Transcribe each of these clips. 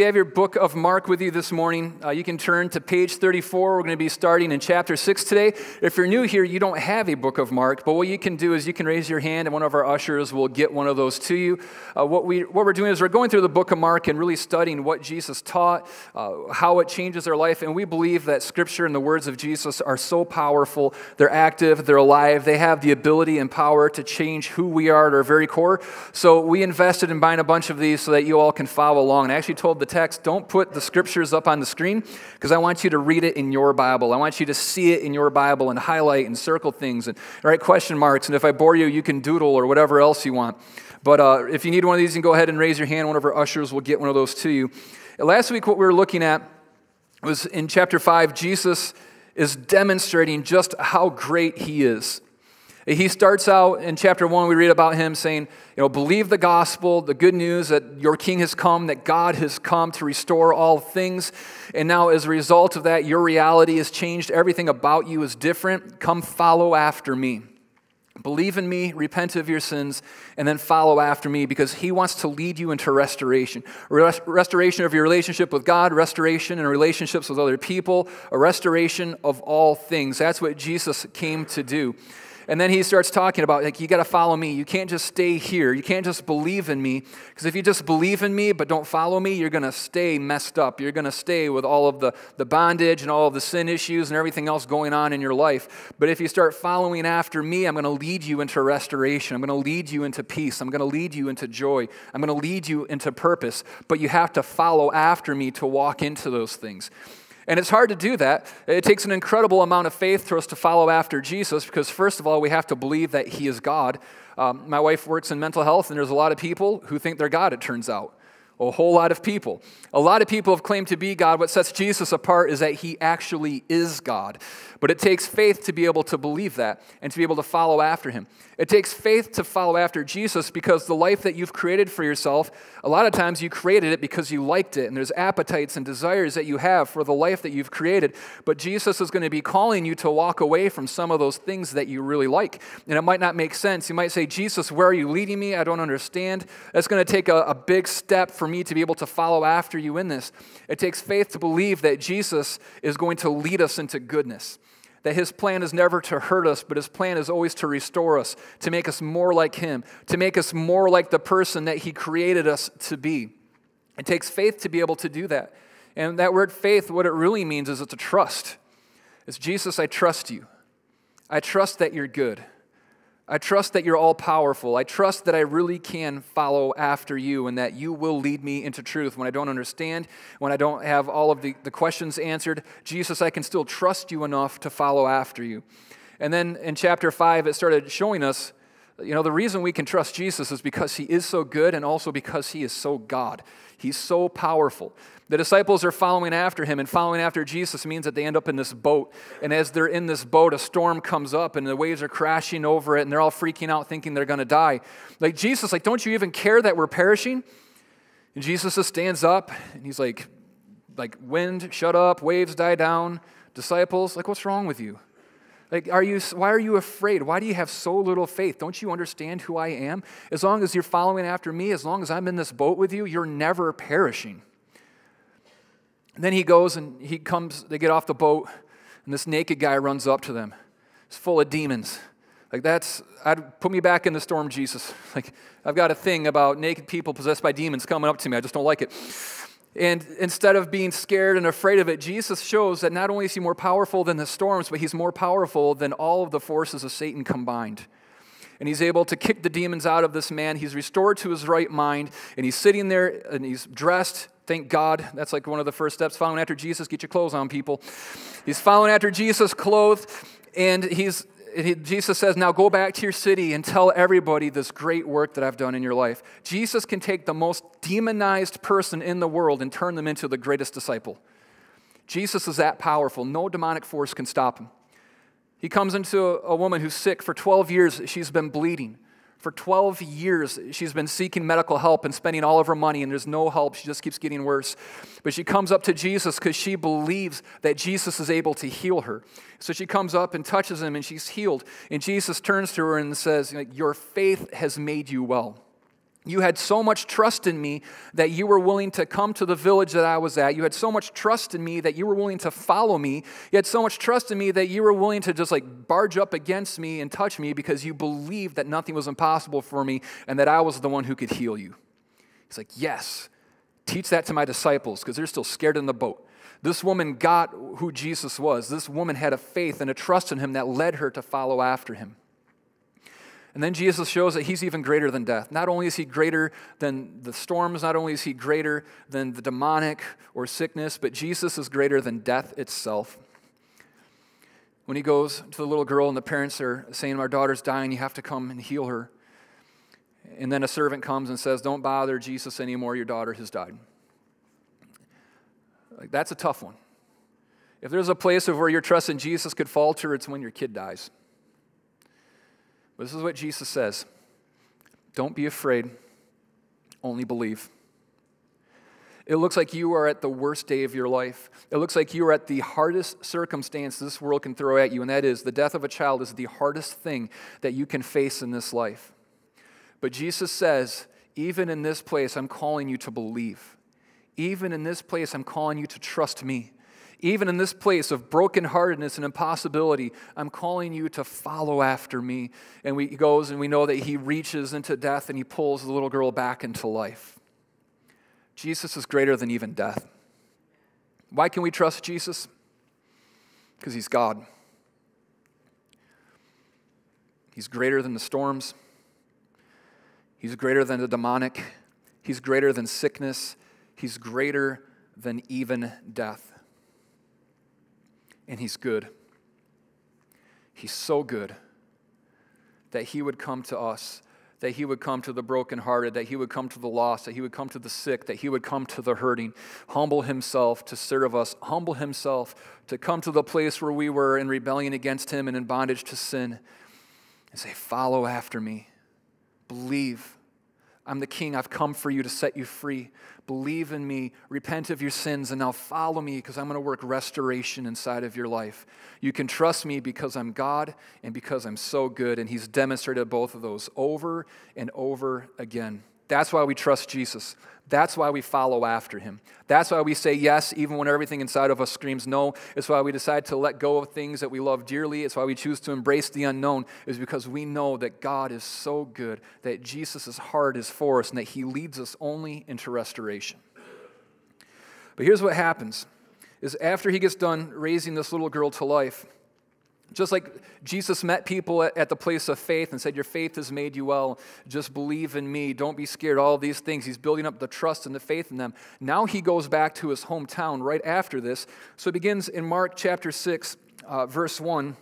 You have your book of Mark with you this morning, uh, you can turn to page 34. We're going to be starting in chapter 6 today. If you're new here, you don't have a book of Mark, but what you can do is you can raise your hand and one of our ushers will get one of those to you. Uh, what, we, what we're doing is we're going through the book of Mark and really studying what Jesus taught, uh, how it changes our life, and we believe that Scripture and the words of Jesus are so powerful. They're active, they're alive, they have the ability and power to change who we are at our very core. So we invested in buying a bunch of these so that you all can follow along. And I actually told the text, don't put the scriptures up on the screen because I want you to read it in your Bible. I want you to see it in your Bible and highlight and circle things and write question marks. And if I bore you, you can doodle or whatever else you want. But uh, if you need one of these, you can go ahead and raise your hand. One of our ushers will get one of those to you. Last week, what we were looking at was in chapter 5, Jesus is demonstrating just how great he is. He starts out in chapter 1, we read about him saying, you know, believe the gospel, the good news that your king has come, that God has come to restore all things. And now, as a result of that, your reality has changed. Everything about you is different. Come follow after me. Believe in me, repent of your sins, and then follow after me because he wants to lead you into restoration. restoration of your relationship with God, restoration in relationships with other people, a restoration of all things. That's what Jesus came to do. And then he starts talking about, like, you got to follow me. You can't just stay here. You can't just believe in me. Because if you just believe in me but don't follow me, you're going to stay messed up. You're going to stay with all of the, the bondage and all of the sin issues and everything else going on in your life. But if you start following after me, I'm going to lead you into restoration. I'm going to lead you into peace. I'm going to lead you into joy. I'm going to lead you into purpose. But you have to follow after me to walk into those things. And it's hard to do that. It takes an incredible amount of faith for us to follow after Jesus because, first of all, we have to believe that He is God. Um, my wife works in mental health, and there's a lot of people who think they're God, it turns out a whole lot of people. A lot of people have claimed to be God. What sets Jesus apart is that he actually is God. But it takes faith to be able to believe that and to be able to follow after him. It takes faith to follow after Jesus because the life that you've created for yourself, a lot of times you created it because you liked it, and there's appetites and desires that you have for the life that you've created. But Jesus is going to be calling you to walk away from some of those things that you really like. And it might not make sense. You might say, Jesus, where are you leading me? I don't understand. That's going to take a, a big step for me to be able to follow after you in this. It takes faith to believe that Jesus is going to lead us into goodness. That his plan is never to hurt us, but his plan is always to restore us, to make us more like him, to make us more like the person that he created us to be. It takes faith to be able to do that. And that word faith, what it really means is it's a trust. It's Jesus, I trust you. I trust that you're good. I trust that you're all powerful. I trust that I really can follow after you and that you will lead me into truth when I don't understand, when I don't have all of the, the questions answered. Jesus, I can still trust you enough to follow after you. And then in chapter 5, it started showing us you know, the reason we can trust Jesus is because he is so good and also because he is so God. He's so powerful. The disciples are following after him, and following after Jesus means that they end up in this boat. And as they're in this boat, a storm comes up, and the waves are crashing over it, and they're all freaking out, thinking they're going to die. Like, Jesus, like, don't you even care that we're perishing? And Jesus just stands up, and he's like, like, wind, shut up, waves die down. Disciples, like, what's wrong with you? Like, are you, why are you afraid? Why do you have so little faith? Don't you understand who I am? As long as you're following after me, as long as I'm in this boat with you, you're never perishing. And then he goes and he comes, they get off the boat, and this naked guy runs up to them. It's full of demons. Like, that's, I'd put me back in the storm, Jesus. Like, I've got a thing about naked people possessed by demons coming up to me. I just don't like it. And instead of being scared and afraid of it, Jesus shows that not only is he more powerful than the storms, but he's more powerful than all of the forces of Satan combined. And he's able to kick the demons out of this man. He's restored to his right mind, and he's sitting there and he's dressed Thank God. That's like one of the first steps. Following after Jesus, get your clothes on, people. He's following after Jesus, clothed, and he's he, Jesus says, Now go back to your city and tell everybody this great work that I've done in your life. Jesus can take the most demonized person in the world and turn them into the greatest disciple. Jesus is that powerful. No demonic force can stop him. He comes into a, a woman who's sick for 12 years, she's been bleeding. For 12 years, she's been seeking medical help and spending all of her money, and there's no help. She just keeps getting worse. But she comes up to Jesus because she believes that Jesus is able to heal her. So she comes up and touches him, and she's healed. And Jesus turns to her and says, Your faith has made you well. You had so much trust in me that you were willing to come to the village that I was at. You had so much trust in me that you were willing to follow me. You had so much trust in me that you were willing to just like barge up against me and touch me because you believed that nothing was impossible for me and that I was the one who could heal you. He's like, Yes, teach that to my disciples because they're still scared in the boat. This woman got who Jesus was. This woman had a faith and a trust in him that led her to follow after him. And then Jesus shows that he's even greater than death. Not only is he greater than the storms, not only is he greater than the demonic or sickness, but Jesus is greater than death itself. When he goes to the little girl and the parents are saying, Our daughter's dying, you have to come and heal her. And then a servant comes and says, Don't bother Jesus anymore, your daughter has died. Like, that's a tough one. If there's a place of where your trust in Jesus could falter, it's when your kid dies. This is what Jesus says Don't be afraid, only believe. It looks like you are at the worst day of your life. It looks like you are at the hardest circumstance this world can throw at you, and that is the death of a child is the hardest thing that you can face in this life. But Jesus says, even in this place, I'm calling you to believe. Even in this place, I'm calling you to trust me. Even in this place of brokenheartedness and impossibility, I'm calling you to follow after me. And we, he goes and we know that he reaches into death and he pulls the little girl back into life. Jesus is greater than even death. Why can we trust Jesus? Because he's God. He's greater than the storms. He's greater than the demonic. He's greater than sickness. He's greater than even death and He's good. He's so good that He would come to us, that He would come to the brokenhearted, that He would come to the lost, that He would come to the sick, that He would come to the hurting, humble Himself to serve us, humble Himself to come to the place where we were in rebellion against Him and in bondage to sin, and say, Follow after me, believe. I'm the king. I've come for you to set you free. Believe in me, repent of your sins, and now follow me because I'm going to work restoration inside of your life. You can trust me because I'm God and because I'm so good. And He's demonstrated both of those over and over again. That's why we trust Jesus. That's why we follow after him. That's why we say yes, even when everything inside of us screams no. It's why we decide to let go of things that we love dearly. It's why we choose to embrace the unknown, is because we know that God is so good, that Jesus' heart is for us, and that he leads us only into restoration. But here's what happens is after he gets done raising this little girl to life, just like Jesus met people at, the place of faith and said, Your faith has made you well. Just believe in me. Don't be scared. All these things. He's building up the trust and the faith in them. Now he goes back to his hometown right after this. So it begins in Mark chapter 6, uh, verse 1.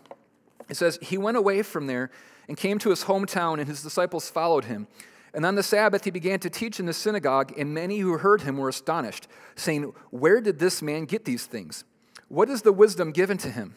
It says, He went away from there and came to his hometown, and his disciples followed him. And on the Sabbath, he began to teach in the synagogue, and many who heard him were astonished, saying, Where did this man get these things? What is the wisdom given to him?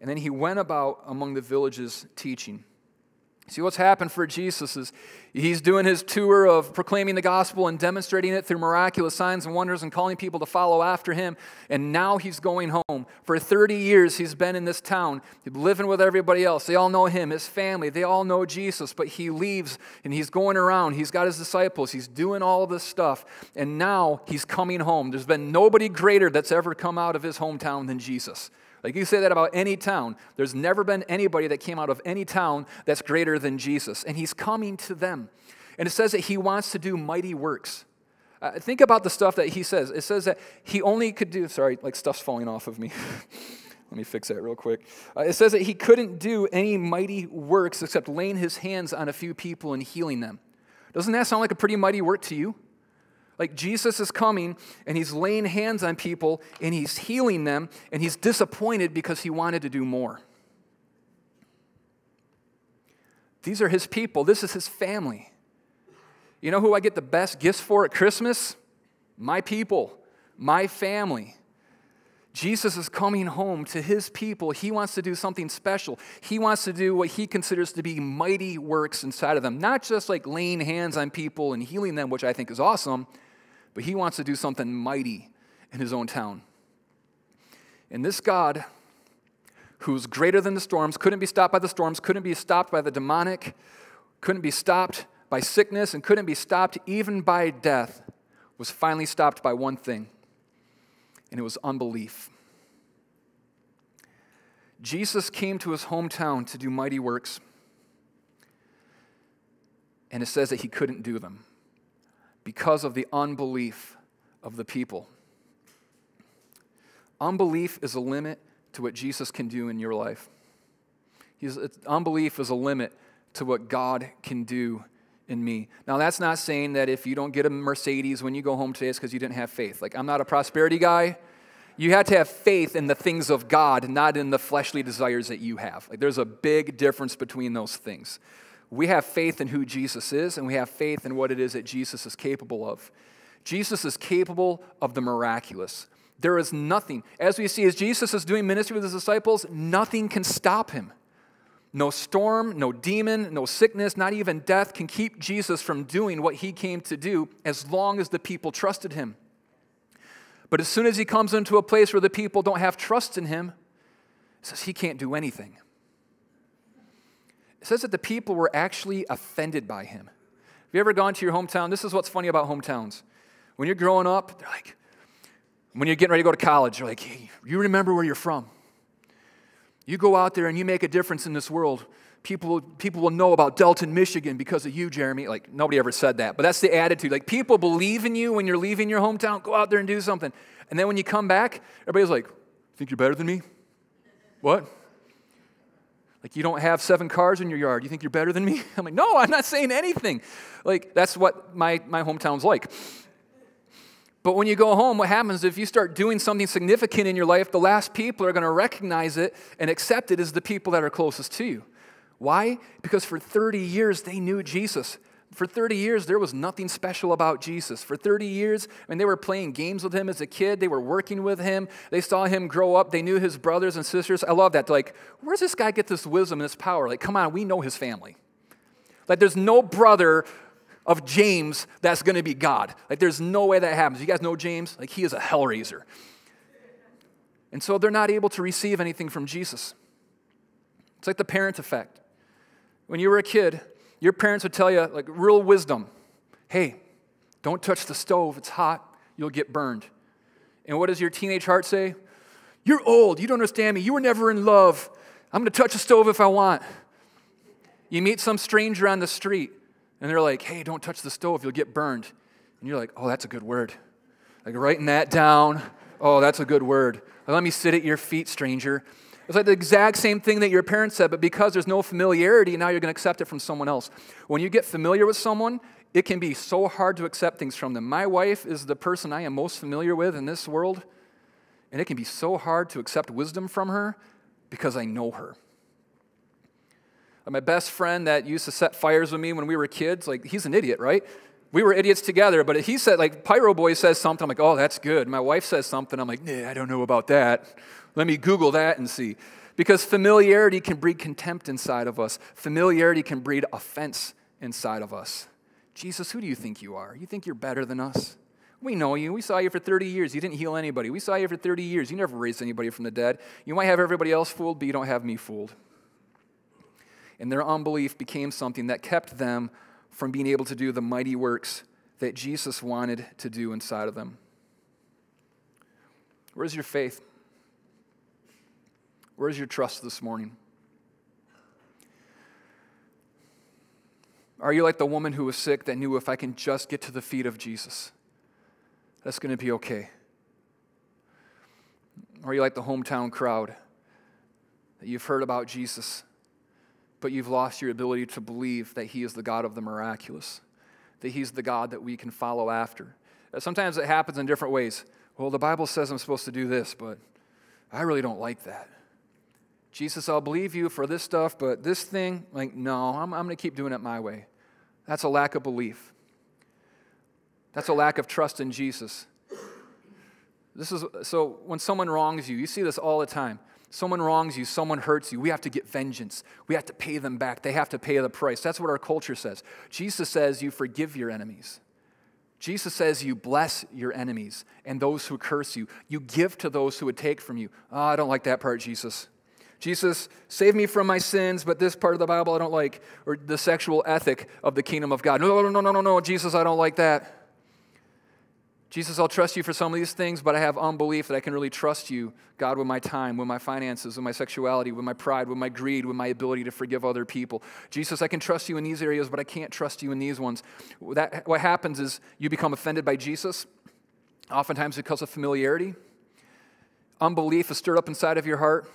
And then he went about among the villages teaching. See, what's happened for Jesus is he's doing his tour of proclaiming the gospel and demonstrating it through miraculous signs and wonders and calling people to follow after him. And now he's going home. For 30 years, he's been in this town, living with everybody else. They all know him, his family, they all know Jesus. But he leaves and he's going around. He's got his disciples, he's doing all this stuff. And now he's coming home. There's been nobody greater that's ever come out of his hometown than Jesus. Like you say that about any town. There's never been anybody that came out of any town that's greater than Jesus. And he's coming to them. And it says that he wants to do mighty works. Uh, think about the stuff that he says. It says that he only could do, sorry, like stuff's falling off of me. Let me fix that real quick. Uh, it says that he couldn't do any mighty works except laying his hands on a few people and healing them. Doesn't that sound like a pretty mighty work to you? Like Jesus is coming and he's laying hands on people and he's healing them and he's disappointed because he wanted to do more. These are his people, this is his family. You know who I get the best gifts for at Christmas? my people, my family. Jesus is coming home to his people. He wants to do something special. He wants to do what he considers to be mighty works inside of them, not just like laying hands on people and healing them, which I think is awesome, but he wants to do something mighty in his own town. And this God, who's greater than the storms, couldn't be stopped by the storms, couldn't be stopped by the demonic, couldn't be stopped by sickness, and couldn't be stopped even by death, was finally stopped by one thing and it was unbelief. Jesus came to his hometown to do mighty works, and it says that he couldn't do them because of the unbelief of the people. Unbelief is a limit to what Jesus can do in your life. He's, unbelief is a limit to what God can do in me. Now, that's not saying that if you don't get a Mercedes when you go home today, it's because you didn't have faith. Like, I'm not a prosperity guy. You have to have faith in the things of God, not in the fleshly desires that you have. Like, there's a big difference between those things. We have faith in who Jesus is, and we have faith in what it is that Jesus is capable of. Jesus is capable of the miraculous. There is nothing, as we see, as Jesus is doing ministry with his disciples, nothing can stop him. No storm, no demon, no sickness, not even death can keep Jesus from doing what he came to do as long as the people trusted him. But as soon as he comes into a place where the people don't have trust in him, says he can't do anything. It says that the people were actually offended by him. Have you ever gone to your hometown? This is what's funny about hometowns. When you're growing up, they're like, when you're getting ready to go to college, they're like, hey, you remember where you're from. You go out there and you make a difference in this world. People, people will know about Delton, Michigan because of you, Jeremy. Like, nobody ever said that, but that's the attitude. Like, people believe in you when you're leaving your hometown. Go out there and do something. And then when you come back, everybody's like, Think you're better than me? What? Like, you don't have seven cars in your yard. You think you're better than me? I'm like, No, I'm not saying anything. Like, that's what my, my hometown's like. But when you go home, what happens if you start doing something significant in your life, the last people are going to recognize it and accept it as the people that are closest to you. Why? Because for 30 years they knew Jesus. For 30 years, there was nothing special about Jesus. For 30 years, I mean, they were playing games with him as a kid. They were working with him. They saw him grow up. They knew his brothers and sisters. I love that. They're like, where's this guy get this wisdom and this power? Like, come on, we know his family. Like, there's no brother of James that's going to be God. Like, there's no way that happens. You guys know James? Like, he is a hellraiser. And so they're not able to receive anything from Jesus. It's like the parent effect. When you were a kid, your parents would tell you, like, real wisdom hey, don't touch the stove, it's hot, you'll get burned. And what does your teenage heart say? You're old, you don't understand me, you were never in love. I'm gonna touch the stove if I want. You meet some stranger on the street, and they're like, hey, don't touch the stove, you'll get burned. And you're like, oh, that's a good word. Like writing that down, oh, that's a good word. Let me sit at your feet, stranger. It's like the exact same thing that your parents said, but because there's no familiarity, now you're going to accept it from someone else. When you get familiar with someone, it can be so hard to accept things from them. My wife is the person I am most familiar with in this world, and it can be so hard to accept wisdom from her because I know her my best friend that used to set fires with me when we were kids, like, he's an idiot, right? We were idiots together, but he said, like, Pyro Boy says something, I'm like, oh, that's good. My wife says something, I'm like, nah, I don't know about that. Let me Google that and see. Because familiarity can breed contempt inside of us, familiarity can breed offense inside of us. Jesus, who do you think you are? You think you're better than us? We know you. We saw you for 30 years. You didn't heal anybody. We saw you for 30 years. You never raised anybody from the dead. You might have everybody else fooled, but you don't have me fooled and their unbelief became something that kept them from being able to do the mighty works that Jesus wanted to do inside of them. Where's your faith? Where's your trust this morning? Are you like the woman who was sick that knew if I can just get to the feet of Jesus, that's going to be okay? Are you like the hometown crowd that you've heard about Jesus but you've lost your ability to believe that He is the God of the miraculous, that He's the God that we can follow after. Sometimes it happens in different ways. Well, the Bible says I'm supposed to do this, but I really don't like that. Jesus, I'll believe you for this stuff, but this thing, like, no, I'm, I'm going to keep doing it my way. That's a lack of belief. That's a lack of trust in Jesus. This is so when someone wrongs you, you see this all the time. Someone wrongs you, someone hurts you. We have to get vengeance. We have to pay them back. They have to pay the price. That's what our culture says. Jesus says you forgive your enemies. Jesus says you bless your enemies and those who curse you. You give to those who would take from you. Oh, I don't like that part, Jesus. Jesus, save me from my sins, but this part of the Bible I don't like, or the sexual ethic of the kingdom of God. No, no, no, no, no, no, Jesus, I don't like that. Jesus, I'll trust you for some of these things, but I have unbelief that I can really trust you, God, with my time, with my finances, with my sexuality, with my pride, with my greed, with my ability to forgive other people. Jesus, I can trust you in these areas, but I can't trust you in these ones. That, what happens is you become offended by Jesus, oftentimes because of familiarity. Unbelief is stirred up inside of your heart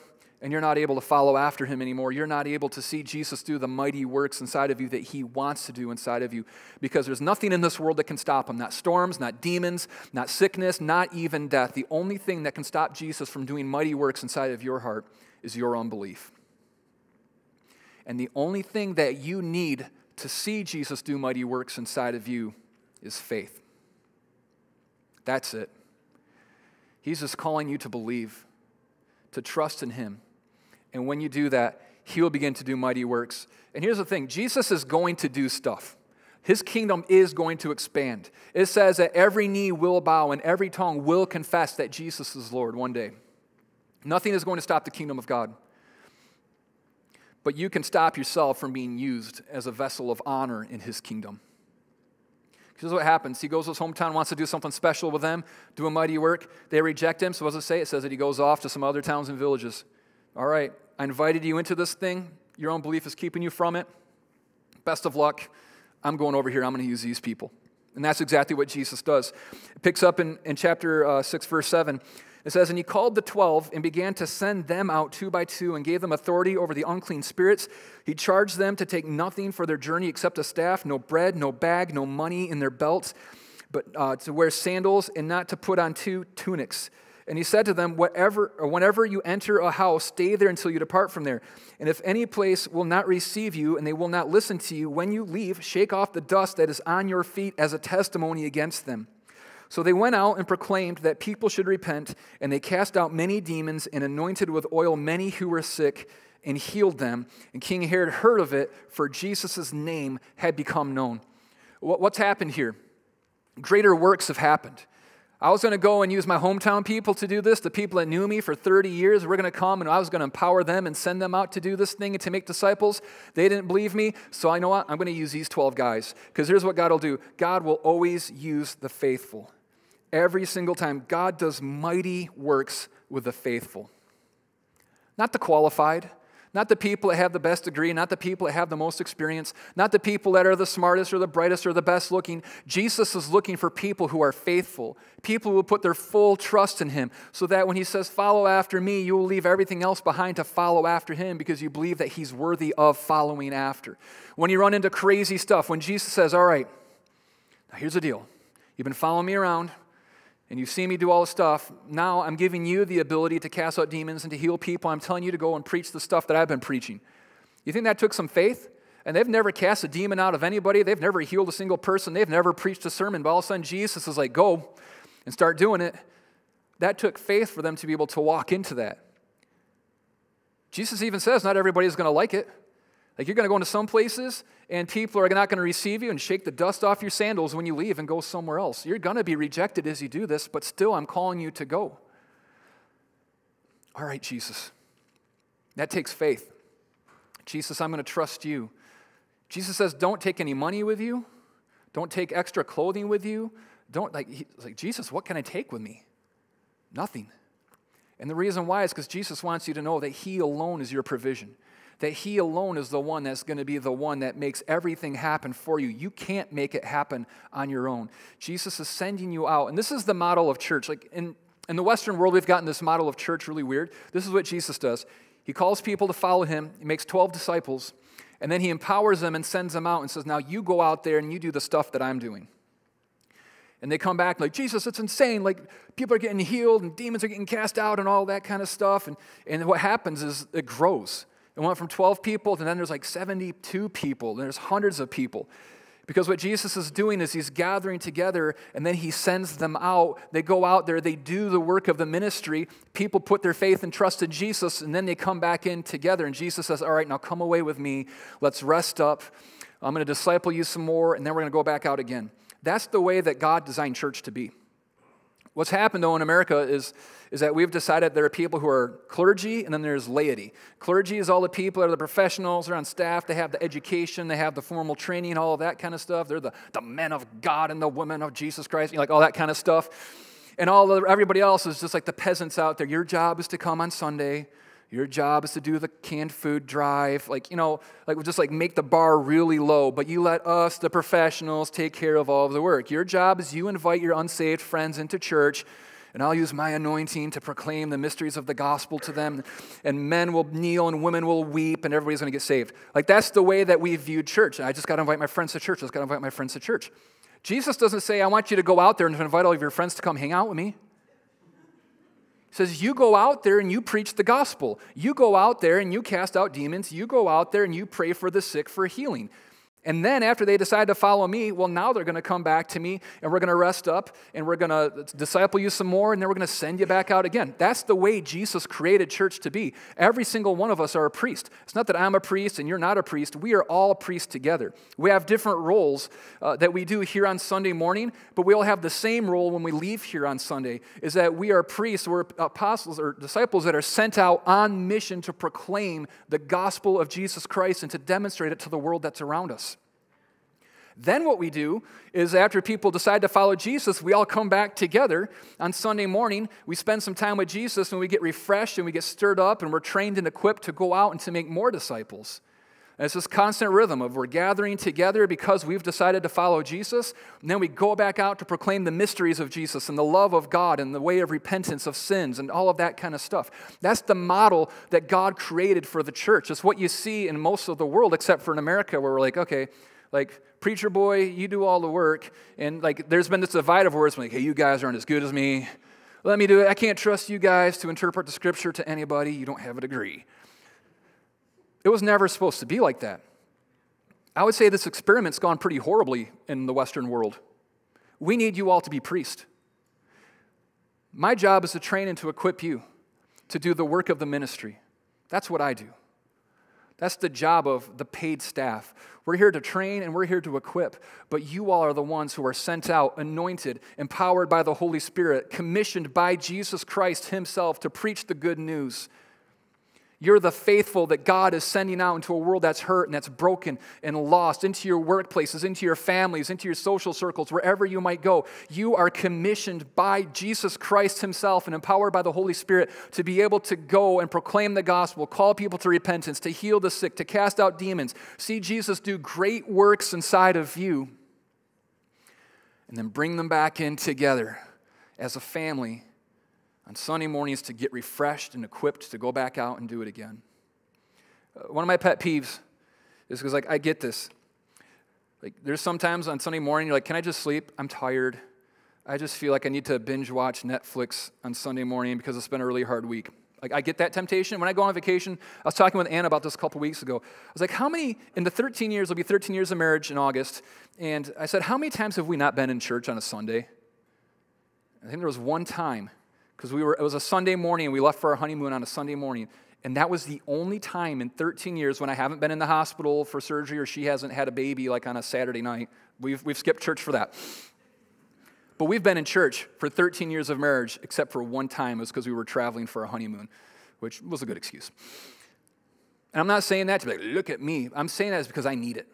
and you're not able to follow after him anymore. You're not able to see Jesus do the mighty works inside of you that he wants to do inside of you because there's nothing in this world that can stop him. Not storms, not demons, not sickness, not even death. The only thing that can stop Jesus from doing mighty works inside of your heart is your unbelief. And the only thing that you need to see Jesus do mighty works inside of you is faith. That's it. He's just calling you to believe, to trust in him and when you do that, he will begin to do mighty works. And here's the thing Jesus is going to do stuff. His kingdom is going to expand. It says that every knee will bow and every tongue will confess that Jesus is Lord one day. Nothing is going to stop the kingdom of God. But you can stop yourself from being used as a vessel of honor in his kingdom. Here's what happens. He goes to his hometown, wants to do something special with them, do a mighty work. They reject him. So what does it say? It says that he goes off to some other towns and villages. All right, I invited you into this thing. Your own belief is keeping you from it. Best of luck. I'm going over here. I'm going to use these people. And that's exactly what Jesus does. It picks up in, in chapter uh, 6, verse 7. It says, And he called the twelve and began to send them out two by two and gave them authority over the unclean spirits. He charged them to take nothing for their journey except a staff, no bread, no bag, no money in their belts, but uh, to wear sandals and not to put on two tunics. And he said to them, Whatever, Whenever you enter a house, stay there until you depart from there. And if any place will not receive you and they will not listen to you, when you leave, shake off the dust that is on your feet as a testimony against them. So they went out and proclaimed that people should repent, and they cast out many demons and anointed with oil many who were sick and healed them. And King Herod heard of it, for Jesus' name had become known. What's happened here? Greater works have happened. I was going to go and use my hometown people to do this, the people that knew me for 30 years. We're going to come and I was going to empower them and send them out to do this thing and to make disciples. They didn't believe me, so I know what? I'm going to use these 12 guys. Because here's what God will do God will always use the faithful. Every single time, God does mighty works with the faithful. Not the qualified, not the people that have the best degree, not the people that have the most experience, not the people that are the smartest or the brightest or the best looking. Jesus is looking for people who are faithful, people who will put their full trust in Him, so that when He says, Follow after me, you will leave everything else behind to follow after Him because you believe that He's worthy of following after. When you run into crazy stuff, when Jesus says, All right, now here's the deal. You've been following me around and you've seen me do all the stuff. Now I'm giving you the ability to cast out demons and to heal people. I'm telling you to go and preach the stuff that I've been preaching. You think that took some faith? And they've never cast a demon out of anybody. They've never healed a single person. They've never preached a sermon. But all of a sudden, Jesus is like, go and start doing it. That took faith for them to be able to walk into that. Jesus even says not everybody's going to like it. Like you're going to go into some places and people are not going to receive you and shake the dust off your sandals when you leave and go somewhere else. You're going to be rejected as you do this, but still I'm calling you to go. All right, Jesus. That takes faith. Jesus, I'm going to trust you. Jesus says, don't take any money with you. Don't take extra clothing with you. Don't like, like Jesus, what can I take with me? Nothing. And the reason why is because Jesus wants you to know that He alone is your provision that He alone is the one that's going to be the one that makes everything happen for you. You can't make it happen on your own. Jesus is sending you out. And this is the model of church. Like in, in the Western world, we've gotten this model of church really weird. This is what Jesus does He calls people to follow Him, He makes 12 disciples, and then He empowers them and sends them out and says, Now you go out there and you do the stuff that I'm doing. And they come back like, Jesus, it's insane. Like, people are getting healed and demons are getting cast out and all that kind of stuff. And, and what happens is it grows. It went from 12 people to then there's like 72 people, and there's hundreds of people. Because what Jesus is doing is he's gathering together and then he sends them out. They go out there, they do the work of the ministry. People put their faith and trust in Jesus, and then they come back in together. And Jesus says, All right, now come away with me. Let's rest up. I'm going to disciple you some more, and then we're going to go back out again. That's the way that God designed church to be. What's happened, though, in America is, is that we've decided there are people who are clergy and then there's laity. Clergy is all the people that are the professionals, they're on staff, they have the education, they have the formal training, all of that kind of stuff. They're the, the men of God and the women of Jesus Christ, you know, like all that kind of stuff. And all the, everybody else is just like the peasants out there. Your job is to come on Sunday. Your job is to do the canned food drive, like, you know, like just like make the bar really low, but you let us, the professionals, take care of all of the work. Your job is you invite your unsaved friends into church, and I'll use my anointing to proclaim the mysteries of the gospel to them, and men will kneel and women will weep, and everybody's gonna get saved. Like, that's the way that we viewed church. I just gotta invite my friends to church. I just gotta invite my friends to church. Jesus doesn't say, I want you to go out there and invite all of your friends to come hang out with me says, You go out there and you preach the gospel. You go out there and you cast out demons. You go out there and you pray for the sick for healing. And then after they decide to follow me, well, now they're going to come back to me and we're going to rest up and we're going to disciple you some more and then we're going to send you back out again. That's the way Jesus created church to be. Every single one of us are a priest. It's not that I'm a priest and you're not a priest. We are all priests together. We have different roles uh, that we do here on Sunday morning, but we all have the same role when we leave here on Sunday is that we are priests, we're apostles or disciples that are sent out on mission to proclaim the gospel of Jesus Christ and to demonstrate it to the world that's around us. Then, what we do is after people decide to follow Jesus, we all come back together on Sunday morning. We spend some time with Jesus and we get refreshed and we get stirred up and we're trained and equipped to go out and to make more disciples. And it's this constant rhythm of we're gathering together because we've decided to follow Jesus, and then we go back out to proclaim the mysteries of Jesus and the love of God and the way of repentance of sins and all of that kind of stuff. That's the model that God created for the church. It's what you see in most of the world, except for in America, where we're like, okay, like preacher boy, you do all the work. And like, there's been this divide of words like, hey, you guys aren't as good as me. Let me do it. I can't trust you guys to interpret the scripture to anybody. You don't have a degree. It was never supposed to be like that. I would say this experiment's gone pretty horribly in the Western world. We need you all to be priests. My job is to train and to equip you to do the work of the ministry. That's what I do. That's the job of the paid staff. We're here to train and we're here to equip, but you all are the ones who are sent out, anointed, empowered by the Holy Spirit, commissioned by Jesus Christ Himself to preach the good news you're the faithful that God is sending out into a world that's hurt and that's broken and lost, into your workplaces, into your families, into your social circles, wherever you might go. You are commissioned by Jesus Christ Himself and empowered by the Holy Spirit to be able to go and proclaim the gospel, call people to repentance, to heal the sick, to cast out demons, see Jesus do great works inside of you, and then bring them back in together as a family on Sunday mornings to get refreshed and equipped to go back out and do it again. Uh, one of my pet peeves is because, like, I get this. Like, there's sometimes on Sunday morning, you're like, can I just sleep? I'm tired. I just feel like I need to binge watch Netflix on Sunday morning because it's been a really hard week. Like, I get that temptation. When I go on vacation, I was talking with Anna about this a couple weeks ago. I was like, how many, in the 13 years, it'll be 13 years of marriage in August, and I said, how many times have we not been in church on a Sunday? I think there was one time because we were it was a Sunday morning and we left for our honeymoon on a Sunday morning. And that was the only time in 13 years when I haven't been in the hospital for surgery or she hasn't had a baby like on a Saturday night. We've, we've skipped church for that. But we've been in church for 13 years of marriage, except for one time. It was because we were traveling for a honeymoon, which was a good excuse. And I'm not saying that to be like, look at me. I'm saying that because I need it.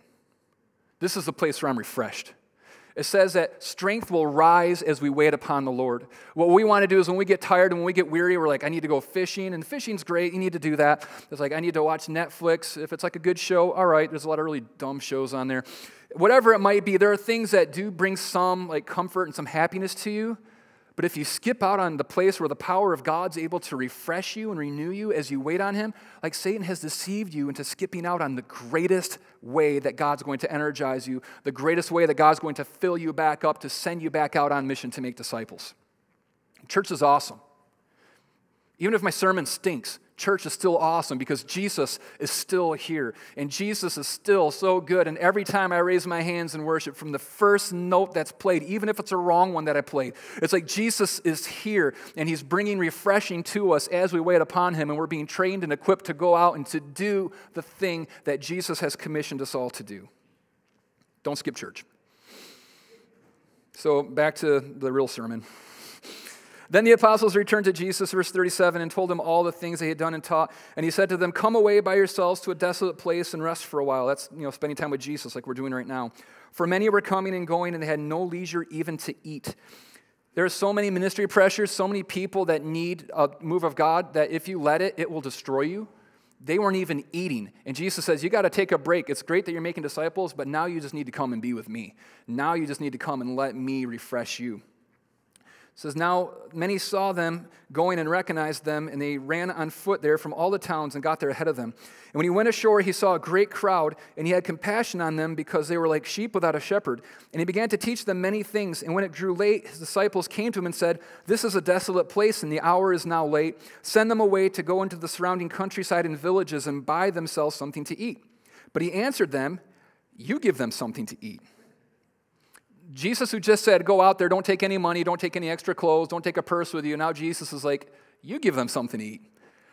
This is the place where I'm refreshed. It says that strength will rise as we wait upon the Lord. What we want to do is when we get tired and when we get weary, we're like, I need to go fishing. And fishing's great. You need to do that. It's like, I need to watch Netflix. If it's like a good show, all right, there's a lot of really dumb shows on there. Whatever it might be, there are things that do bring some like comfort and some happiness to you. But if you skip out on the place where the power of God's able to refresh you and renew you as you wait on Him, like Satan has deceived you into skipping out on the greatest way that God's going to energize you, the greatest way that God's going to fill you back up to send you back out on mission to make disciples. Church is awesome. Even if my sermon stinks, church is still awesome because Jesus is still here and Jesus is still so good. And every time I raise my hands in worship, from the first note that's played, even if it's a wrong one that I played, it's like Jesus is here and he's bringing refreshing to us as we wait upon him and we're being trained and equipped to go out and to do the thing that Jesus has commissioned us all to do. Don't skip church. So, back to the real sermon. Then the apostles returned to Jesus, verse 37, and told him all the things they had done and taught. And he said to them, Come away by yourselves to a desolate place and rest for a while. That's, you know, spending time with Jesus like we're doing right now. For many were coming and going, and they had no leisure even to eat. There are so many ministry pressures, so many people that need a move of God that if you let it, it will destroy you. They weren't even eating. And Jesus says, You got to take a break. It's great that you're making disciples, but now you just need to come and be with me. Now you just need to come and let me refresh you says, Now many saw them going and recognized them, and they ran on foot there from all the towns and got there ahead of them. And when he went ashore, he saw a great crowd, and he had compassion on them because they were like sheep without a shepherd. And he began to teach them many things. And when it grew late, his disciples came to him and said, This is a desolate place, and the hour is now late. Send them away to go into the surrounding countryside and villages and buy themselves something to eat. But he answered them, You give them something to eat. Jesus, who just said, Go out there, don't take any money, don't take any extra clothes, don't take a purse with you. Now Jesus is like, You give them something to eat.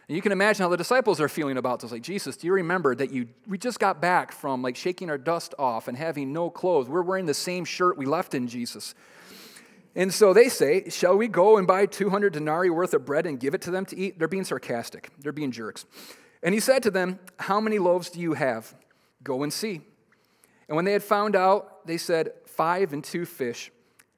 And you can imagine how the disciples are feeling about this. Like, Jesus, do you remember that you we just got back from like shaking our dust off and having no clothes? We're wearing the same shirt we left in Jesus. And so they say, Shall we go and buy 200 denarii worth of bread and give it to them to eat? They're being sarcastic, they're being jerks. And he said to them, How many loaves do you have? Go and see. And when they had found out, they said, five and two fish.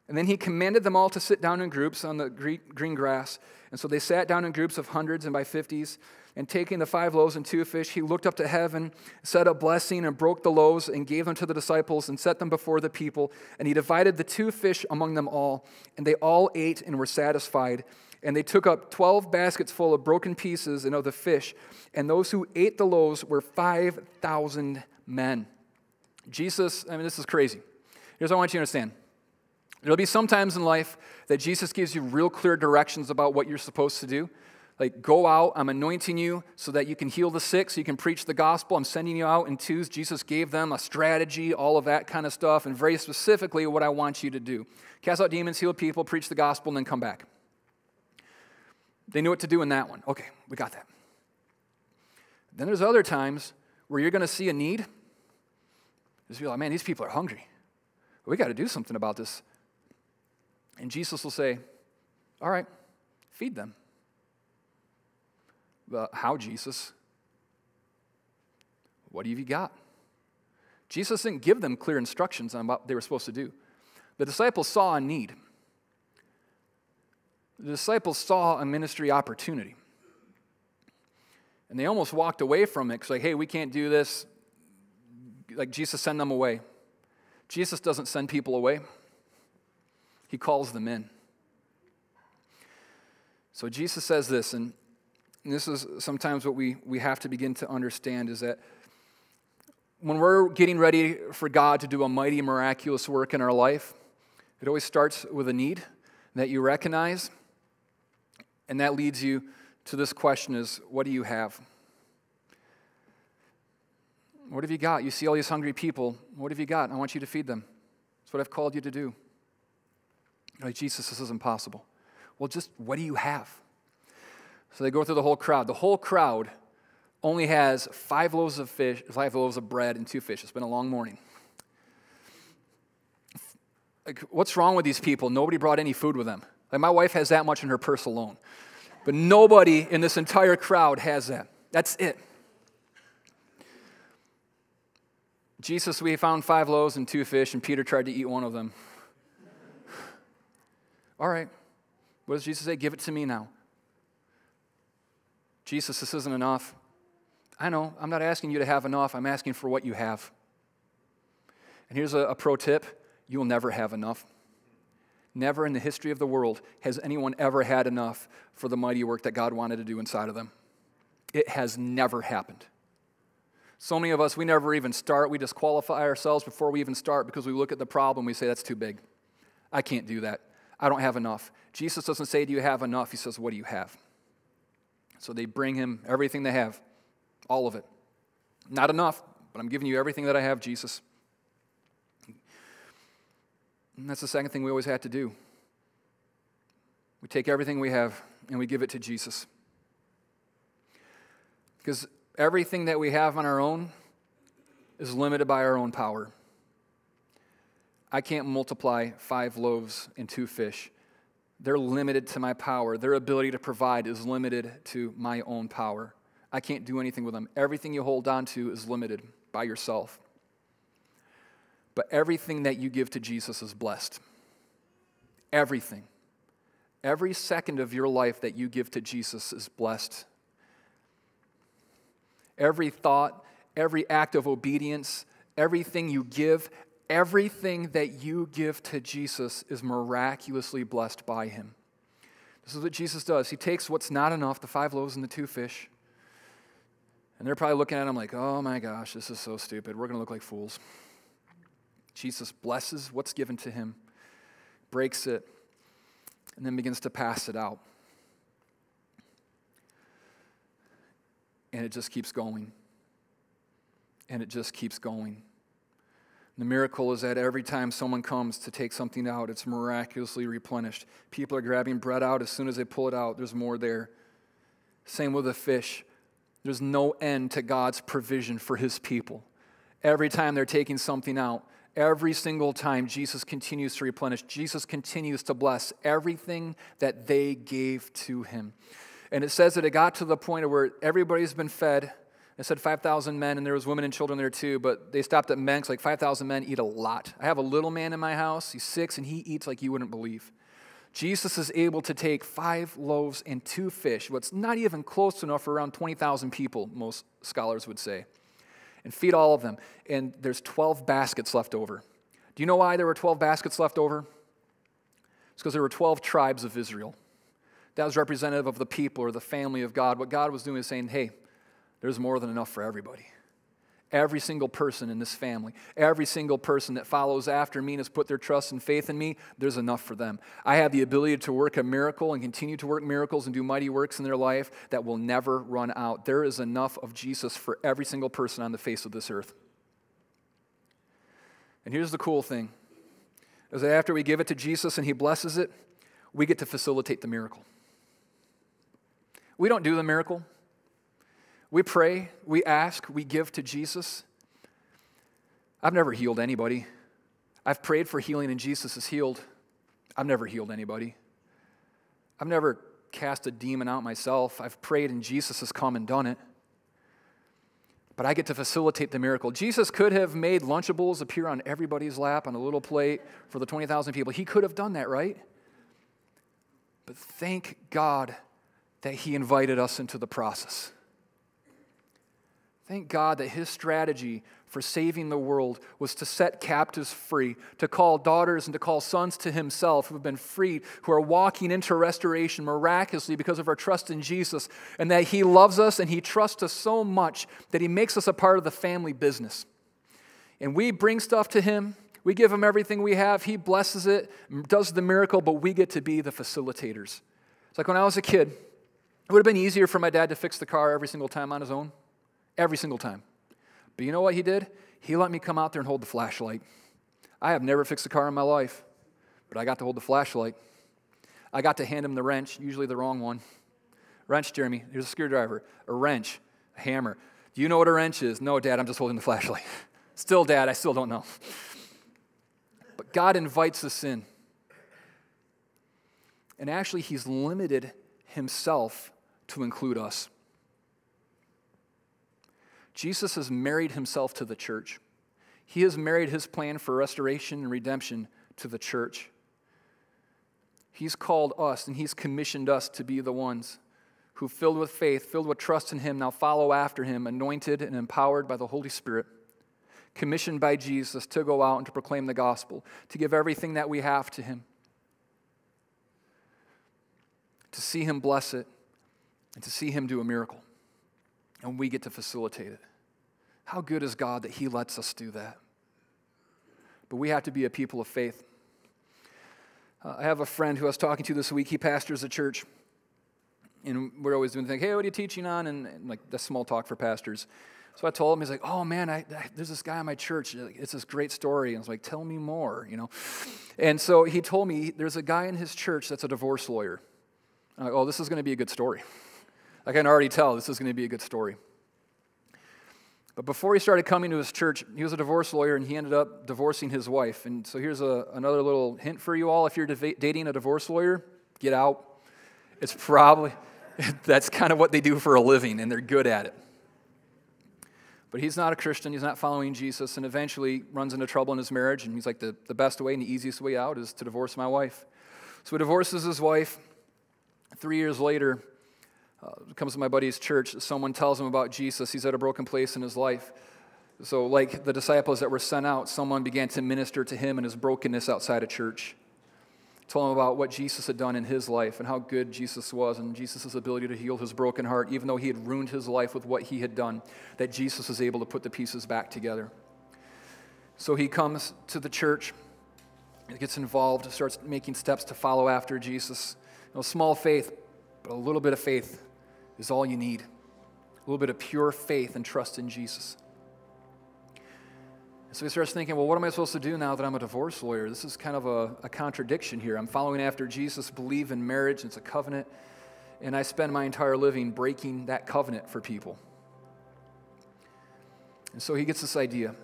And then he commanded them all to sit down in groups on the green grass. And so they sat down in groups of hundreds and by fifties. And taking the five loaves and two fish, he looked up to heaven, said a blessing, and broke the loaves and gave them to the disciples and set them before the people. And he divided the two fish among them all. And they all ate and were satisfied. And they took up 12 baskets full of broken pieces and of the fish. And those who ate the loaves were 5,000 men. Jesus, I mean, this is crazy. Here's what I want you to understand. There'll be some times in life that Jesus gives you real clear directions about what you're supposed to do. Like, go out, I'm anointing you so that you can heal the sick, so you can preach the gospel. I'm sending you out in twos. Jesus gave them a strategy, all of that kind of stuff, and very specifically what I want you to do cast out demons, heal people, preach the gospel, and then come back. They knew what to do in that one. Okay, we got that. Then there's other times where you're going to see a need. Just be like, man, these people are hungry we got to do something about this. And Jesus will say, All right, feed them. But how, Jesus? What have you got? Jesus didn't give them clear instructions on what they were supposed to do. The disciples saw a need. The disciples saw a ministry opportunity. And they almost walked away from it because, like, hey, we can't do this. Like, Jesus, send them away. Jesus doesn't send people away, He calls them in. So Jesus says this, and this is sometimes what we, we have to begin to understand is that when we're getting ready for God to do a mighty, miraculous work in our life, it always starts with a need that you recognize. And that leads you to this question is what do you have? What have you got? You see all these hungry people. What have you got? I want you to feed them. That's what I've called you to do. Like, Jesus, this is impossible. Well, just what do you have? So they go through the whole crowd. The whole crowd only has five loaves of fish, five loaves of bread, and two fish. It's been a long morning. Like, what's wrong with these people? Nobody brought any food with them. Like, my wife has that much in her purse alone. But nobody in this entire crowd has that. That's it. Jesus, we found five loaves and two fish, and Peter tried to eat one of them. All right. What does Jesus say? Give it to me now. Jesus, this isn't enough. I know. I'm not asking you to have enough. I'm asking for what you have. And here's a, a pro tip you'll never have enough. Never in the history of the world has anyone ever had enough for the mighty work that God wanted to do inside of them. It has never happened. So many of us, we never even start. We disqualify ourselves before we even start because we look at the problem, we say, that's too big. I can't do that. I don't have enough. Jesus doesn't say, Do you have enough? He says, What do you have? So they bring him everything they have, all of it. Not enough, but I'm giving you everything that I have, Jesus. And that's the second thing we always had to do. We take everything we have and we give it to Jesus. Because everything that we have on our own is limited by our own power. I can't multiply five loaves and two fish. They're limited to my power. Their ability to provide is limited to my own power. I can't do anything with them. Everything you hold on to is limited by yourself. But everything that you give to Jesus is blessed. Everything. Every second of your life that you give to Jesus is blessed. Every thought, every act of obedience, everything you give, Everything that you give to Jesus is miraculously blessed by him. This is what Jesus does. He takes what's not enough, the five loaves and the two fish, and they're probably looking at him like, oh my gosh, this is so stupid. We're going to look like fools. Jesus blesses what's given to him, breaks it, and then begins to pass it out. And it just keeps going. And it just keeps going. The miracle is that every time someone comes to take something out, it's miraculously replenished. People are grabbing bread out. As soon as they pull it out, there's more there. Same with the fish. There's no end to God's provision for his people. Every time they're taking something out, every single time, Jesus continues to replenish. Jesus continues to bless everything that they gave to him. And it says that it got to the point where everybody's been fed it said 5,000 men, and there was women and children there too, but they stopped at men because like 5,000 men eat a lot. I have a little man in my house. He's six, and he eats like you wouldn't believe. Jesus is able to take five loaves and two fish, what's not even close enough for around 20,000 people, most scholars would say, and feed all of them. And there's 12 baskets left over. Do you know why there were 12 baskets left over? It's because there were 12 tribes of Israel. That was representative of the people or the family of God. What God was doing is saying, hey, there's more than enough for everybody. Every single person in this family, every single person that follows after me and has put their trust and faith in me, there's enough for them. I have the ability to work a miracle and continue to work miracles and do mighty works in their life that will never run out. There is enough of Jesus for every single person on the face of this earth. And here's the cool thing is that after we give it to Jesus and he blesses it, we get to facilitate the miracle. We don't do the miracle. We pray, we ask, we give to Jesus. I've never healed anybody. I've prayed for healing and Jesus has healed. I've never healed anybody. I've never cast a demon out myself. I've prayed and Jesus has come and done it. But I get to facilitate the miracle. Jesus could have made Lunchables appear on everybody's lap on a little plate for the 20,000 people. He could have done that, right? But thank God that He invited us into the process. Thank God that his strategy for saving the world was to set captives free, to call daughters and to call sons to himself who have been freed, who are walking into restoration miraculously because of our trust in Jesus, and that he loves us and he trusts us so much that he makes us a part of the family business. And we bring stuff to him, we give him everything we have, he blesses it, does the miracle, but we get to be the facilitators. It's like when I was a kid, it would have been easier for my dad to fix the car every single time on his own every single time. But you know what he did? He let me come out there and hold the flashlight. I have never fixed a car in my life, but I got to hold the flashlight. I got to hand him the wrench, usually the wrong one. Wrench, Jeremy, here's a screwdriver, a wrench, a hammer. Do you know what a wrench is? No, Dad, I'm just holding the flashlight. Still, Dad, I still don't know. But God invites us in. And actually, He's limited Himself to include us. Jesus has married himself to the church. He has married his plan for restoration and redemption to the church. He's called us and he's commissioned us to be the ones who, filled with faith, filled with trust in him, now follow after him, anointed and empowered by the Holy Spirit, commissioned by Jesus to go out and to proclaim the gospel, to give everything that we have to him, to see him bless it, and to see him do a miracle. And we get to facilitate it. How good is God that He lets us do that? But we have to be a people of faith. Uh, I have a friend who I was talking to this week. He pastors a church. And we're always doing things, hey, what are you teaching on? And, and like, that's small talk for pastors. So I told him, he's like, oh man, I, I, there's this guy in my church. It's this great story. And I was like, tell me more, you know. And so he told me there's a guy in his church that's a divorce lawyer. Like, oh, this is going to be a good story. I can already tell this is going to be a good story. But before he started coming to his church, he was a divorce lawyer and he ended up divorcing his wife. And so here's a, another little hint for you all. If you're dating a divorce lawyer, get out. It's probably, that's kind of what they do for a living and they're good at it. But he's not a Christian, he's not following Jesus, and eventually runs into trouble in his marriage. And he's like, the, the best way and the easiest way out is to divorce my wife. So he divorces his wife. Three years later, uh, comes to my buddy's church. Someone tells him about Jesus. He's at a broken place in his life. So, like the disciples that were sent out, someone began to minister to him in his brokenness outside of church. Told him about what Jesus had done in his life and how good Jesus was and Jesus' ability to heal his broken heart, even though he had ruined his life with what he had done, that Jesus was able to put the pieces back together. So he comes to the church, gets involved, starts making steps to follow after Jesus. You know, small faith, but a little bit of faith is all you need. A little bit of pure faith and trust in Jesus. so he starts thinking, well, what am I supposed to do now that I'm a divorce lawyer? This is kind of a, a contradiction here. I'm following after Jesus, believe in marriage, it's a covenant, and I spend my entire living breaking that covenant for people. And so he gets this idea.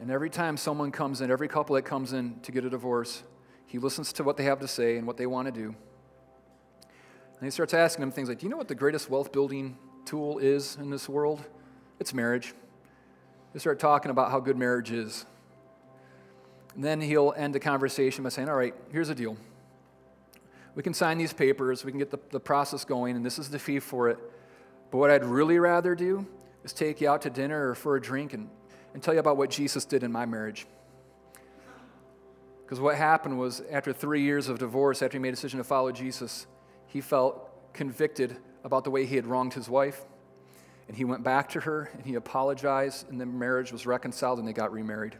And every time someone comes in, every couple that comes in to get a divorce, he listens to what they have to say and what they want to do. And he starts asking them things like, Do you know what the greatest wealth building tool is in this world? It's marriage. They start talking about how good marriage is. And then he'll end the conversation by saying, All right, here's the deal. We can sign these papers, we can get the, the process going, and this is the fee for it. But what I'd really rather do is take you out to dinner or for a drink and, and tell you about what Jesus did in my marriage. Because what happened was, after three years of divorce, after he made a decision to follow Jesus, he felt convicted about the way he had wronged his wife. And he went back to her and he apologized, and the marriage was reconciled and they got remarried.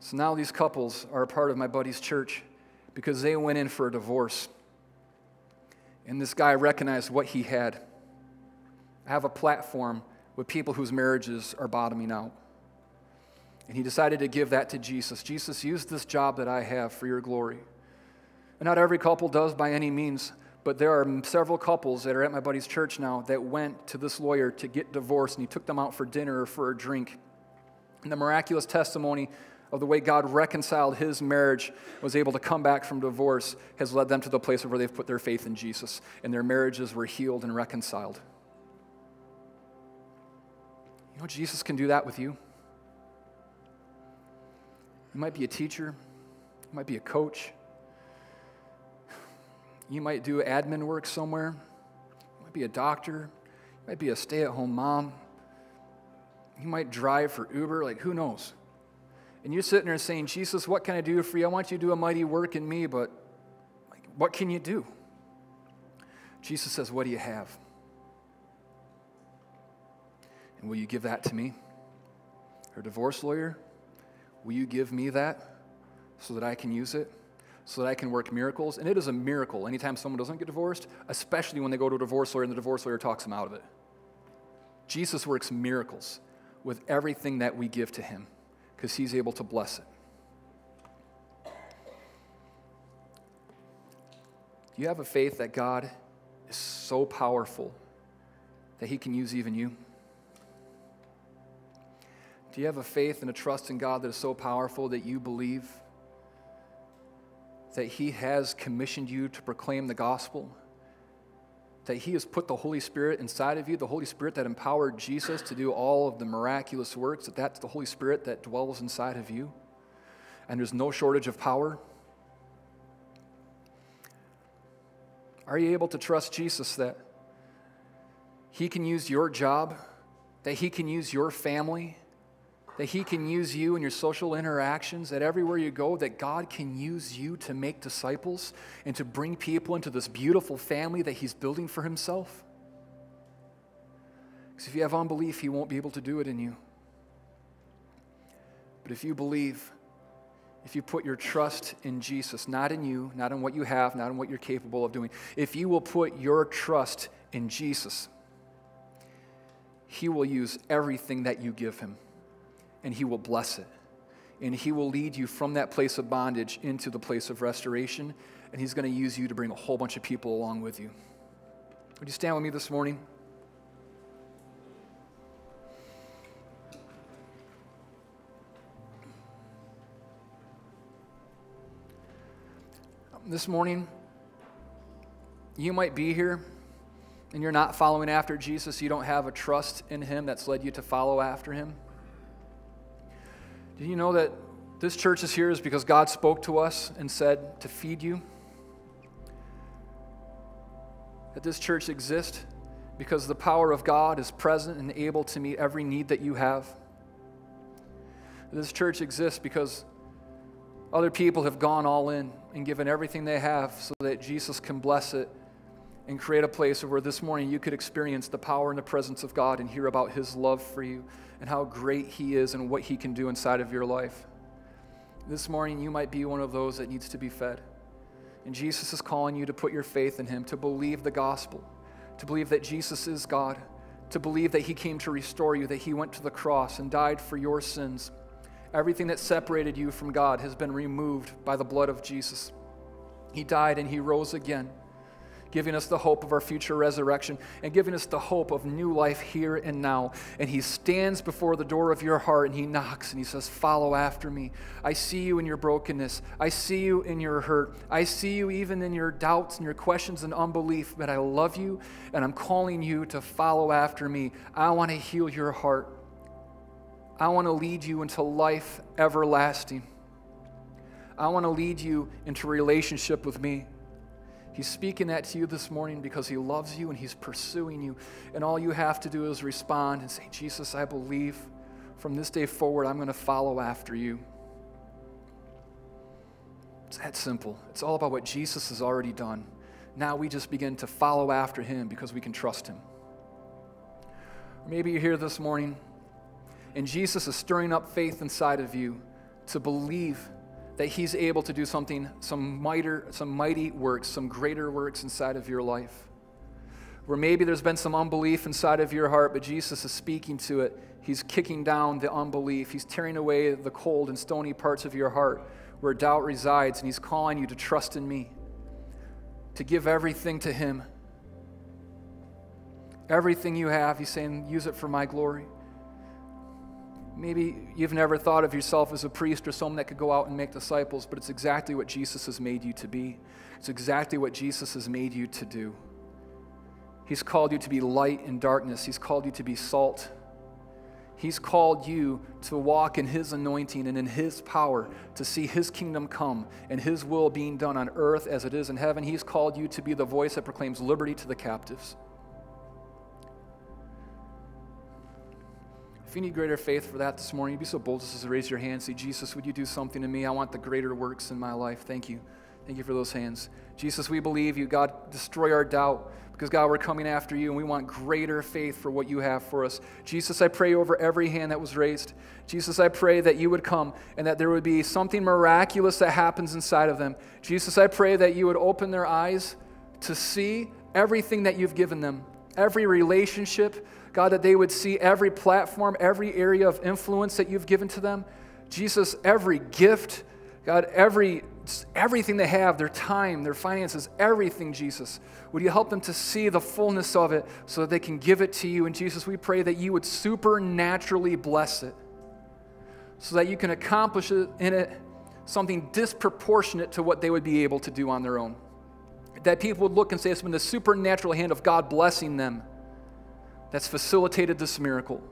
So now these couples are a part of my buddy's church because they went in for a divorce. And this guy recognized what he had. I have a platform with people whose marriages are bottoming out. And he decided to give that to Jesus. Jesus, use this job that I have for your glory. And not every couple does by any means, but there are several couples that are at my buddy's church now that went to this lawyer to get divorced, and he took them out for dinner or for a drink. And the miraculous testimony of the way God reconciled his marriage, was able to come back from divorce, has led them to the place where they've put their faith in Jesus, and their marriages were healed and reconciled. You know, Jesus can do that with you. You might be a teacher, you might be a coach, you might do admin work somewhere, you might be a doctor, you might be a stay at home mom, you might drive for Uber, like who knows? And you're sitting there saying, Jesus, what can I do for you? I want you to do a mighty work in me, but like, what can you do? Jesus says, What do you have? And will you give that to me? Her divorce lawyer, Will you give me that so that I can use it? So that I can work miracles? And it is a miracle anytime someone doesn't get divorced, especially when they go to a divorce lawyer and the divorce lawyer talks them out of it. Jesus works miracles with everything that we give to him because he's able to bless it. Do you have a faith that God is so powerful that he can use even you? Do you have a faith and a trust in God that is so powerful that you believe that He has commissioned you to proclaim the gospel? That He has put the Holy Spirit inside of you, the Holy Spirit that empowered Jesus to do all of the miraculous works, that that's the Holy Spirit that dwells inside of you? And there's no shortage of power? Are you able to trust Jesus that He can use your job, that He can use your family? That He can use you in your social interactions, that everywhere you go, that God can use you to make disciples and to bring people into this beautiful family that He's building for Himself? Because if you have unbelief, He won't be able to do it in you. But if you believe, if you put your trust in Jesus, not in you, not in what you have, not in what you're capable of doing, if you will put your trust in Jesus, He will use everything that you give Him and He will bless it. And He will lead you from that place of bondage into the place of restoration. And He's going to use you to bring a whole bunch of people along with you. Would you stand with me this morning? this morning, you might be here and you're not following after Jesus. You don't have a trust in Him that's led you to follow after Him. Do you know that this church is here is because God spoke to us and said to feed you? That this church exists because the power of God is present and able to meet every need that you have. This church exists because other people have gone all in and given everything they have so that Jesus can bless it and create a place where this morning you could experience the power and the presence of God and hear about His love for you and how great He is and what He can do inside of your life. This morning, you might be one of those that needs to be fed. And Jesus is calling you to put your faith in Him, to believe the gospel, to believe that Jesus is God, to believe that He came to restore you, that He went to the cross and died for your sins Everything that separated you from God has been removed by the blood of Jesus. He died and he rose again, giving us the hope of our future resurrection and giving us the hope of new life here and now. And he stands before the door of your heart and he knocks and he says, Follow after me. I see you in your brokenness. I see you in your hurt. I see you even in your doubts and your questions and unbelief. But I love you and I'm calling you to follow after me. I want to heal your heart. I want to lead you into life everlasting. I want to lead you into relationship with me. He's speaking that to you this morning because He loves you and He's pursuing you. And all you have to do is respond and say, Jesus, I believe from this day forward, I'm going to follow after you. It's that simple. It's all about what Jesus has already done. Now we just begin to follow after Him because we can trust Him. maybe you're here this morning and Jesus is stirring up faith inside of you to believe that He's able to do something, some mightier, some mighty works, some greater works inside of your life. Where maybe there's been some unbelief inside of your heart, but Jesus is speaking to it. He's kicking down the unbelief. He's tearing away the cold and stony parts of your heart where doubt resides, and He's calling you to trust in me, to give everything to Him. Everything you have, He's saying, use it for my glory. Maybe you've never thought of yourself as a priest or someone that could go out and make disciples, but it's exactly what Jesus has made you to be. It's exactly what Jesus has made you to do. He's called you to be light in darkness, He's called you to be salt. He's called you to walk in His anointing and in His power to see His kingdom come and His will being done on earth as it is in heaven. He's called you to be the voice that proclaims liberty to the captives. If you need greater faith for that this morning, you'd be so bold as to raise your hand and say, Jesus, would you do something to me? I want the greater works in my life. Thank you. Thank you for those hands. Jesus, we believe you. God, destroy our doubt because, God, we're coming after you and we want greater faith for what you have for us. Jesus, I pray over every hand that was raised. Jesus, I pray that you would come and that there would be something miraculous that happens inside of them. Jesus, I pray that you would open their eyes to see everything that you've given them, every relationship, God, that they would see every platform, every area of influence that you've given to them. Jesus, every gift, God, every everything they have, their time, their finances, everything, Jesus. Would you help them to see the fullness of it so that they can give it to you? And Jesus, we pray that you would supernaturally bless it so that you can accomplish in it something disproportionate to what they would be able to do on their own. That people would look and say it's been the supernatural hand of God blessing them that's facilitated this miracle.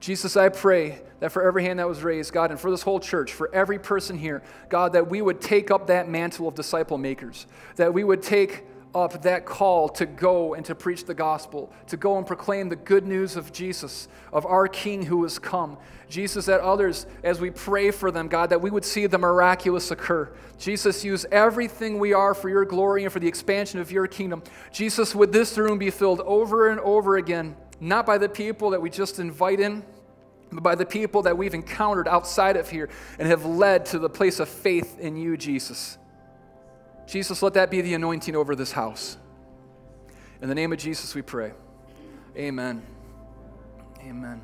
Jesus, I pray that for every hand that was raised, God, and for this whole church, for every person here, God, that we would take up that mantle of disciple makers, that we would take up that call to go and to preach the gospel, to go and proclaim the good news of Jesus, of our King who has come. Jesus, that others, as we pray for them, God, that we would see the miraculous occur. Jesus, use everything we are for your glory and for the expansion of your kingdom. Jesus, would this room be filled over and over again, not by the people that we just invite in, but by the people that we've encountered outside of here and have led to the place of faith in you, Jesus. Jesus, let that be the anointing over this house. In the name of Jesus, we pray. Amen. Amen.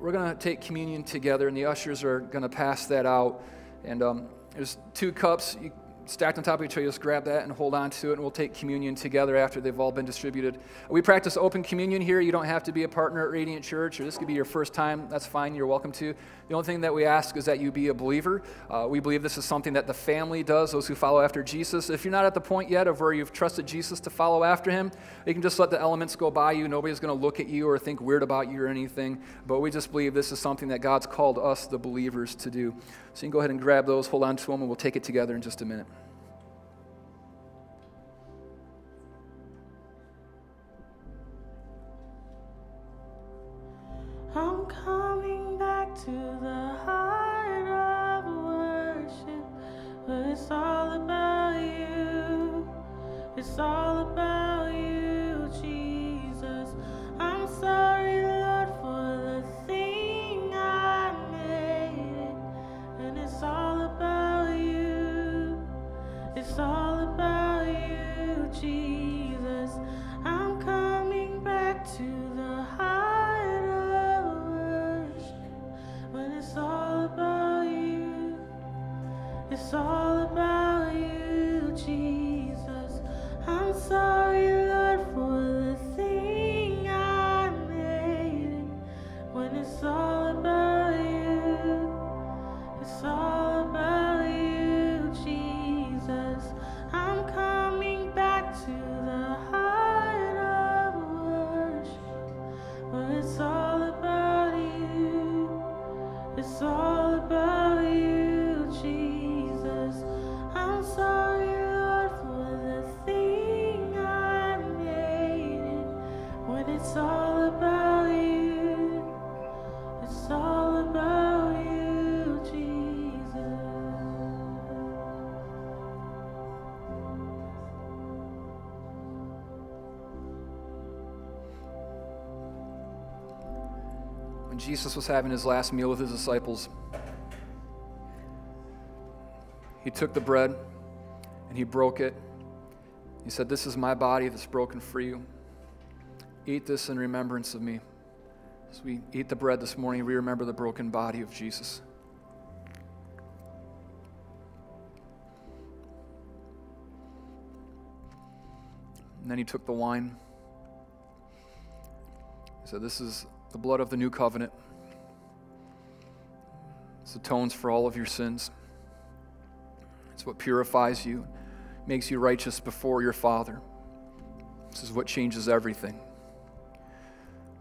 We're going to take communion together, and the ushers are going to pass that out. And um, there's two cups. You stacked on top of each other, just grab that and hold on to it, and we'll take communion together after they've all been distributed. We practice open communion here. You don't have to be a partner at Radiant Church, or this could be your first time. That's fine. You're welcome to. The only thing that we ask is that you be a believer. Uh, we believe this is something that the family does, those who follow after Jesus. If you're not at the point yet of where you've trusted Jesus to follow after him, you can just let the elements go by you. Nobody's going to look at you or think weird about you or anything. But we just believe this is something that God's called us, the believers, to do. So you can go ahead and grab those, hold on to them, and we'll take it together in just a minute. I'm coming it's all about you. It's all about you, Jesus. I'm sorry, Jesus was having his last meal with his disciples, he took the bread and he broke it. He said, This is my body that's broken for you. Eat this in remembrance of me. As we eat the bread this morning, we remember the broken body of Jesus. And then he took the wine. He said, This is the blood of the new covenant. This atones for all of your sins. It's what purifies you, makes you righteous before your Father. This is what changes everything.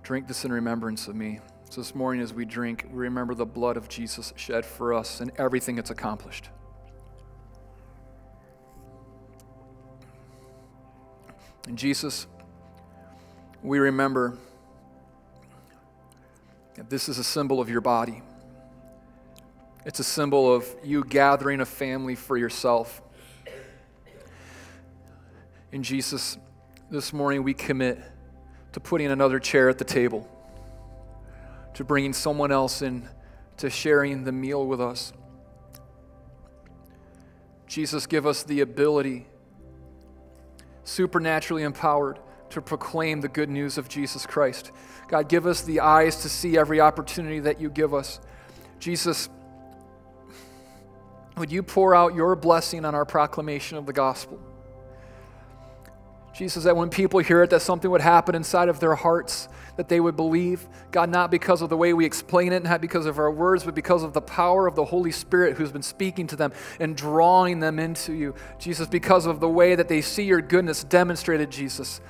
Drink this in remembrance of me. So this morning, as we drink, we remember the blood of Jesus shed for us and everything it's accomplished. And Jesus, we remember this is a symbol of your body. It's a symbol of you gathering a family for yourself. In Jesus, this morning we commit to putting another chair at the table, to bringing someone else in, to sharing the meal with us. Jesus, give us the ability, supernaturally empowered, to proclaim the good news of Jesus Christ. God, give us the eyes to see every opportunity that you give us. Jesus, would you pour out your blessing on our proclamation of the gospel? Jesus, that when people hear it, that something would happen inside of their hearts, that they would believe. God, not because of the way we explain it, not because of our words, but because of the power of the Holy Spirit who's been speaking to them and drawing them into you. Jesus, because of the way that they see your goodness demonstrated, Jesus.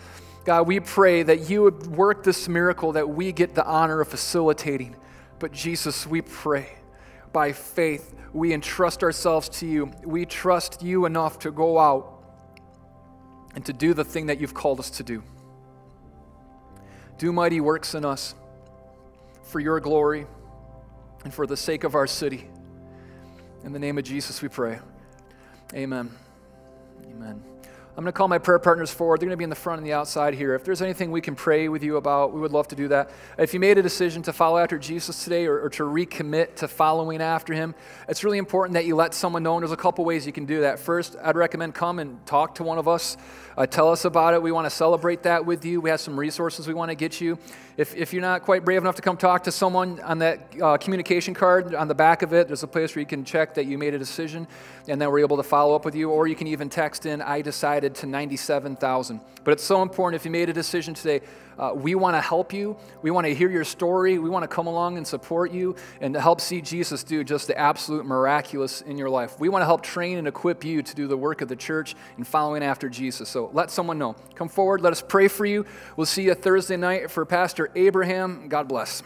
God, we pray that you would work this miracle that we get the honor of facilitating. But Jesus, we pray by faith, we entrust ourselves to you. We trust you enough to go out and to do the thing that you've called us to do. Do mighty works in us for your glory and for the sake of our city. In the name of Jesus, we pray. Amen. Amen. I'm going to call my prayer partners forward. They're going to be in the front and the outside here. If there's anything we can pray with you about, we would love to do that. If you made a decision to follow after Jesus today or, or to recommit to following after him, it's really important that you let someone know. And there's a couple ways you can do that. First, I'd recommend come and talk to one of us. Uh, tell us about it. We want to celebrate that with you. We have some resources we want to get you. If, if you're not quite brave enough to come talk to someone on that uh, communication card on the back of it, there's a place where you can check that you made a decision, and then we're able to follow up with you. Or you can even text in, I decided to 97,000. But it's so important if you made a decision today, uh, we want to help you. We want to hear your story. We want to come along and support you and to help see Jesus do just the absolute miraculous in your life. We want to help train and equip you to do the work of the church in following after Jesus. So let someone know. Come forward. Let us pray for you. We'll see you Thursday night for Pastor Abraham. God bless.